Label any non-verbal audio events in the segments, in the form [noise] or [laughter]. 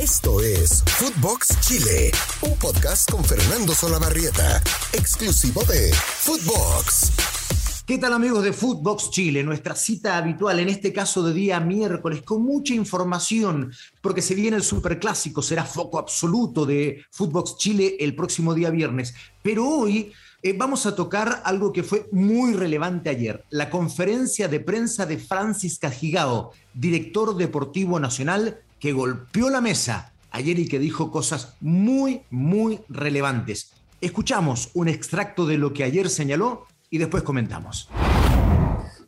Esto es Footbox Chile, un podcast con Fernando Solabarrieta, exclusivo de Footbox. ¿Qué tal amigos de Footbox Chile? Nuestra cita habitual, en este caso de día miércoles, con mucha información, porque se viene el superclásico, será foco absoluto de Footbox Chile el próximo día viernes. Pero hoy eh, vamos a tocar algo que fue muy relevante ayer, la conferencia de prensa de Francis Cajigao, director deportivo nacional, que golpeó la mesa ayer y que dijo cosas muy, muy relevantes. Escuchamos un extracto de lo que ayer señaló y después comentamos.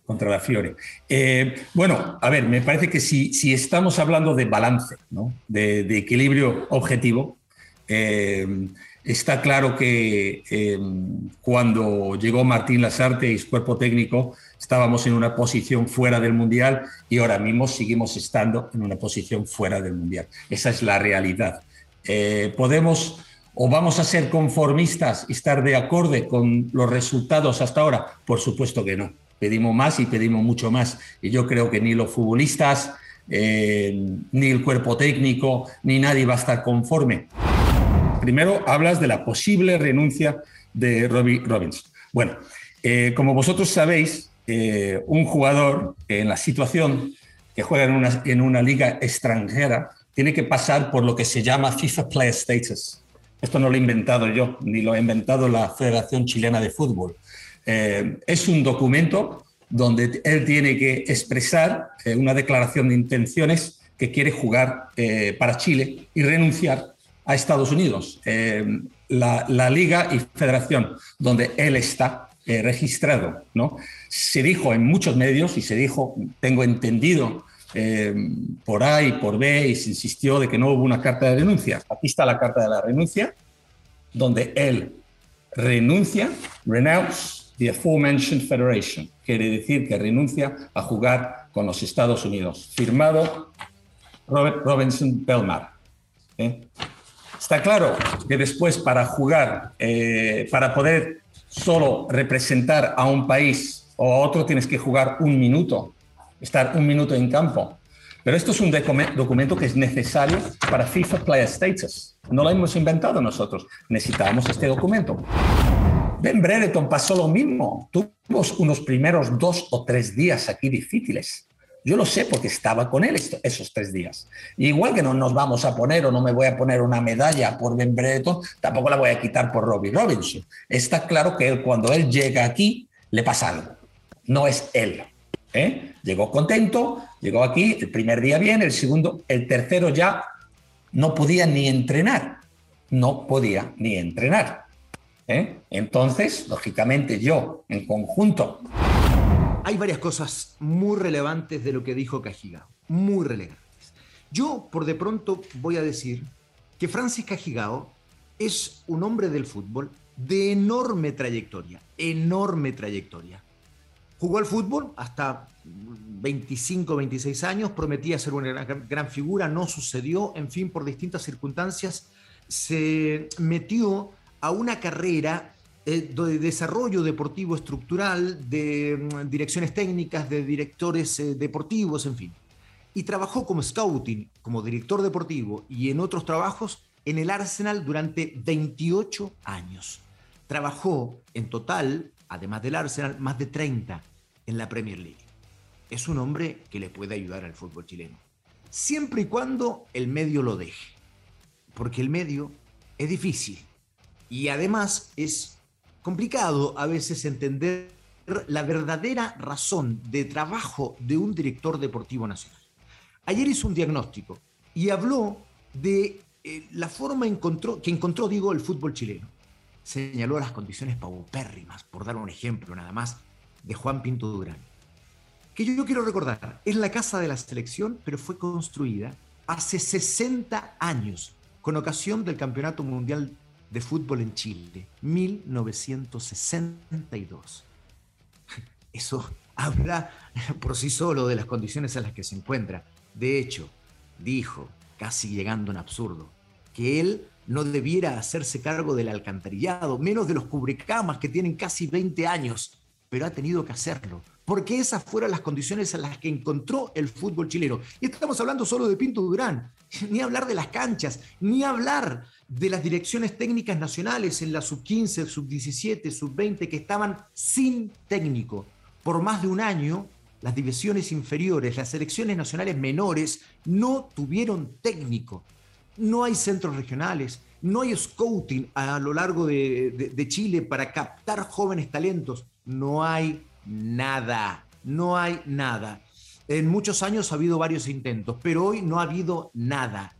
Contra la Fiore. Eh, bueno, a ver, me parece que si, si estamos hablando de balance, ¿no? de, de, equilibrio objetivo, eh, está claro que eh, cuando llegó Martín Lasarte y su cuerpo técnico, estábamos en una posición fuera del Mundial y ahora mismo seguimos estando en una posición fuera del Mundial. Esa es la realidad. Eh, ¿Podemos o vamos a ser conformistas y estar de acorde con los resultados hasta ahora? Por supuesto que no. Pedimos más y pedimos mucho más. Y yo creo que ni los futbolistas, eh, ni el cuerpo técnico, ni nadie va a estar conforme. Primero hablas de la posible renuncia de Robbie Robbins. Bueno, eh, como vosotros sabéis, eh, un jugador en la situación que juega en una, en una liga extranjera tiene que pasar por lo que se llama FIFA Player Status. Esto no lo he inventado yo, ni lo ha inventado la Federación Chilena de Fútbol. Eh, es un documento donde él tiene que expresar eh, una declaración de intenciones que quiere jugar para Chile y renunciar a Estados Unidos. La, la, liga y federación donde él está eh, registrado. ¿no? Se dijo en muchos medios y se dijo, tengo entendido, eh, por A y por B, y se insistió de que no hubo una carta de renuncia. Aquí está la carta de la renuncia, donde él renuncia, renounce the aforementioned federation, quiere decir que renuncia a jugar con los Estados Unidos. Firmado Robert Robinson Belmar. ¿eh? Está claro que después para jugar, para poder solo representar a un país o a otro tienes que jugar un minuto, estar un minuto en campo. Pero esto es un documento que es necesario para FIFA Player Status. No lo hemos inventado nosotros, necesitábamos este documento. Ben Brereton pasó lo mismo. Tuvo unos primeros dos o tres días aquí difíciles. Yo lo sé porque estaba con él esos tres días. igual que no nos vamos a poner o no me voy a poner una medalla por Ben Brereton, tampoco la voy a quitar por Robbie Robinson. Está claro que cuando él llega aquí, le pasa algo. No es él. ¿eh? Llegó contento, llegó aquí, el primer día bien, el segundo, el tercero ya no podía ni entrenar. No podía ni entrenar. ¿eh? Entonces, lógicamente, yo, en conjunto hay varias cosas muy relevantes de lo que dijo Cajigao, muy relevantes. Yo, por de pronto, voy a decir que Francis Cajigao es un hombre del fútbol de enorme trayectoria, enorme trayectoria. Jugó al fútbol hasta 25, 26 años, prometía ser una gran, figura, no sucedió, en fin, por distintas circunstancias, se metió a una carrera de desarrollo deportivo estructural, de mm, direcciones técnicas, de directores eh, deportivos, en fin. Y trabajó como scouting, como director deportivo y en otros trabajos en el Arsenal durante 28 años. Trabajó en total, además del Arsenal, más de 30 en la Premier League. Es un hombre que le puede ayudar al fútbol chileno, siempre y cuando el medio lo deje, porque el medio es difícil y además es complicado a veces entender la verdadera razón de trabajo de un director deportivo nacional. Ayer hizo un diagnóstico y habló de eh, la forma que encontró, digo, el fútbol chileno. Señaló las condiciones paupérrimas, por dar un ejemplo nada más, de Juan Pinto Durán. Que yo, yo quiero recordar, es la casa de la selección, pero fue construida hace 60 años, con ocasión del Campeonato Mundial de fútbol en Chile, 1962. [laughs] Eso habla por sí solo de las condiciones en las que se encuentra. De hecho, dijo, casi llegando en absurdo, que él no debiera hacerse cargo del alcantarillado, menos de los cubrecamas que tienen casi 20 años, pero ha tenido que hacerlo porque esas fueron las condiciones en las que encontró el fútbol chileno. Y estamos hablando solo de Pinto Durán, [laughs] ni hablar de las canchas, ni hablar de las direcciones técnicas nacionales en la sub-15, sub-17, sub-20, que estaban sin técnico. Por más de un año, las divisiones inferiores, las selecciones nacionales menores, no tuvieron técnico. No hay centros regionales, no hay scouting a lo largo de, Chile para captar jóvenes talentos. No hay nada, no hay nada. En muchos años ha habido varios intentos, pero hoy no ha habido nada.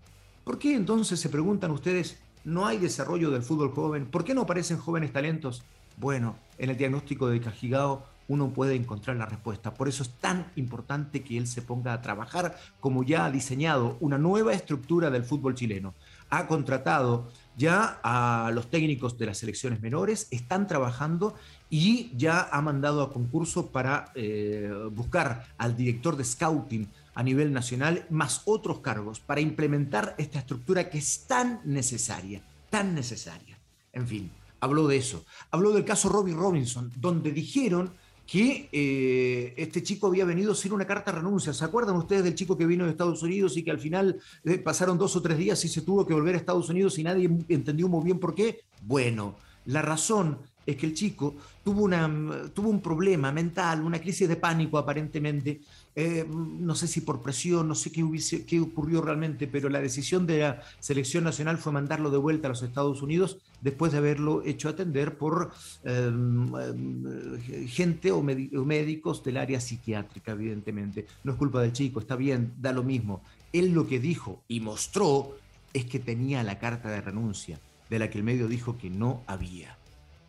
¿Por qué entonces se preguntan ustedes, no hay desarrollo del fútbol joven? ¿Por qué no aparecen jóvenes talentos? Bueno, en el diagnóstico de Cajigao uno puede encontrar la respuesta. Por eso es tan importante que él se ponga a trabajar como ya ha diseñado una nueva estructura del fútbol chileno. Ha contratado ya a los técnicos de las selecciones menores, están trabajando y ya ha mandado a concurso para eh, buscar al director de scouting a nivel nacional, más otros cargos, para implementar esta estructura que es tan necesaria, tan necesaria. En fin, habló de eso. Habló del caso Robbie Robinson, donde dijeron que eh, este chico había venido sin una carta de renuncia. ¿Se acuerdan ustedes del chico que vino de Estados Unidos y que al final eh, pasaron dos o tres días y se tuvo que volver a Estados Unidos y nadie entendió muy bien por qué? Bueno, la razón es que el chico tuvo, una, tuvo un problema mental, una crisis de pánico aparentemente, eh, no sé si por presión, no sé qué, qué ocurrió realmente, pero la decisión de la selección nacional fue mandarlo de vuelta a los Estados Unidos después de haberlo hecho atender por em, em, gente o, médicos del área psiquiátrica, evidentemente. No es culpa del chico, está bien, da lo mismo. Él lo que dijo y mostró es que tenía la carta de renuncia, de la que el medio dijo que no había.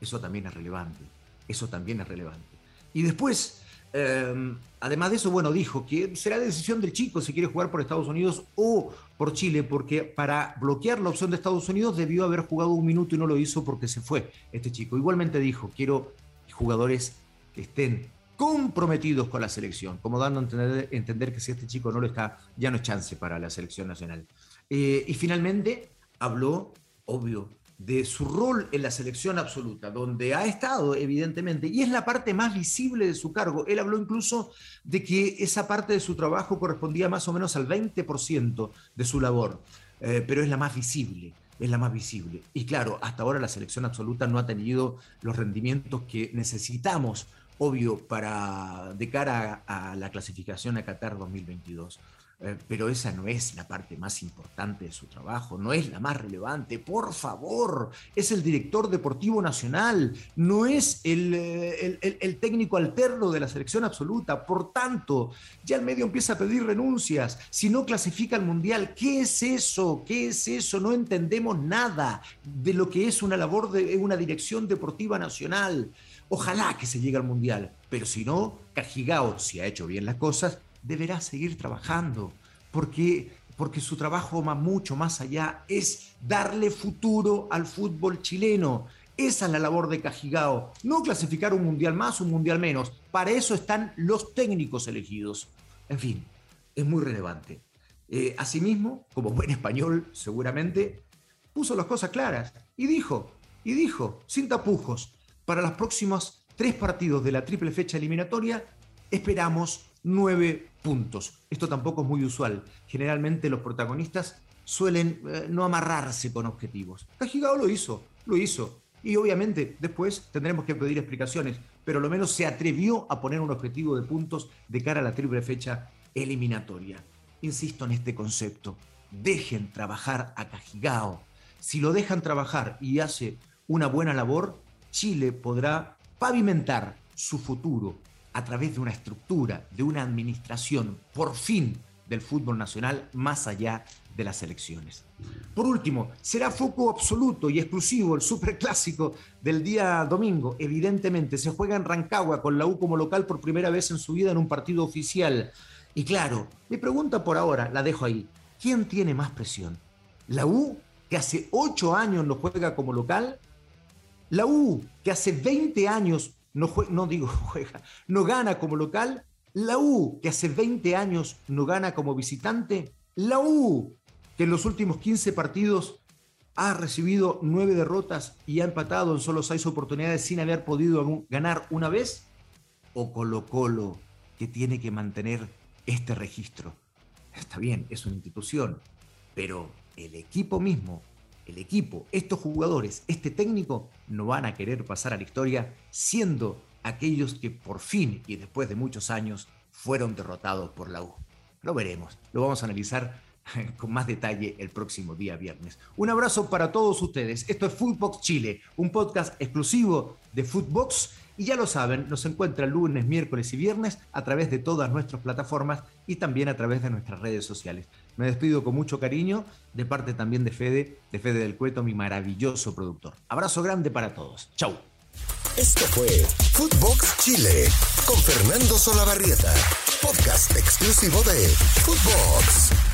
Eso también es relevante. Eso también es relevante. Y después, em, además de eso, bueno, dijo que será decisión del chico si quiere jugar por Estados Unidos o por Chile, porque para bloquear la opción de Estados Unidos debió haber jugado un minuto y no lo hizo porque se fue este chico. Igualmente dijo, quiero jugadores que estén comprometidos con la selección, como dando a entender, entender que si este chico no lo está, ya no es chance para la selección nacional. Eh, y finalmente habló, obvio, de su rol en la selección absoluta, donde ha estado evidentemente, y es la parte más visible de su cargo. Él habló incluso de que esa parte de su trabajo correspondía más o menos al 20% de su labor, eh, pero es la más visible, es la más visible. Y claro, hasta ahora la selección absoluta no ha tenido los rendimientos que necesitamos, obvio, para de cara a, a la clasificación a Qatar 2022. Eh, pero esa no es la parte más importante de su trabajo, no es la más relevante. Por favor, es el director deportivo nacional, no es eh, el, el, técnico alterno de la selección absoluta. Por tanto, ya el medio empieza a pedir renuncias. Si no clasifica al Mundial, ¿qué es eso? ¿Qué es eso? No entendemos nada de lo que es una labor de una dirección deportiva nacional. Ojalá que se llegue al Mundial, pero si no, Cajigao, si ha hecho bien las cosas, deberá seguir trabajando, porque, porque su trabajo va mucho más allá, es darle futuro al fútbol chileno. Esa es la labor de Cajigao, no clasificar un mundial más, un mundial menos. Para eso están los técnicos elegidos. En fin, es muy relevante. Eh, asimismo, como buen español, seguramente, puso las cosas claras y dijo, y dijo, sin tapujos, para los próximos tres partidos de la triple fecha eliminatoria, esperamos nueve puntos. Esto tampoco es muy usual. Generalmente los protagonistas suelen eh, no amarrarse con objetivos. Cajigao lo hizo, lo hizo. Y obviamente después tendremos que pedir explicaciones, pero lo menos se atrevió a poner un objetivo de puntos de cara a la triple fecha eliminatoria. Insisto en este concepto. Dejen trabajar a Cajigao. Si lo dejan trabajar y hace una buena labor, Chile podrá pavimentar su futuro a través de una estructura, de una administración, por fin, del fútbol nacional más allá de las elecciones. Por último, será foco absoluto y exclusivo el superclásico del día domingo. Evidentemente, se juega en Rancagua con la U como local por primera vez en su vida en un partido oficial. Y claro, mi pregunta por ahora, la dejo ahí. ¿Quién tiene más presión? ¿La U, que hace ocho años no juega como local? ¿La U, que hace 20 años no, no digo [laughs] juega, no gana como local, la U, que hace 20 años no gana como visitante, la U, que en los últimos 15 partidos ha recibido 9 derrotas y ha empatado en solo 6 oportunidades sin haber podido ganar una vez, o Colo Colo que tiene que mantener este registro. Está bien, es una institución, pero el equipo mismo, el equipo, estos jugadores, este técnico, no van a querer pasar a la historia siendo aquellos que por fin y después de muchos años fueron derrotados por la U. Lo veremos, lo vamos a analizar [laughs] con más detalle el próximo día viernes. Un abrazo para todos ustedes. Esto es Footbox Chile, un podcast exclusivo de Footbox. Y ya lo saben, nos encuentra lunes, miércoles y viernes a través de todas nuestras plataformas y también a través de nuestras redes sociales. Me despido con mucho cariño, de parte también de Fede, de Fede del Cueto, mi maravilloso productor. Abrazo grande para todos. Chau. Esto fue Footbox Chile con Fernando Solabarrieta, podcast exclusivo de Footbox.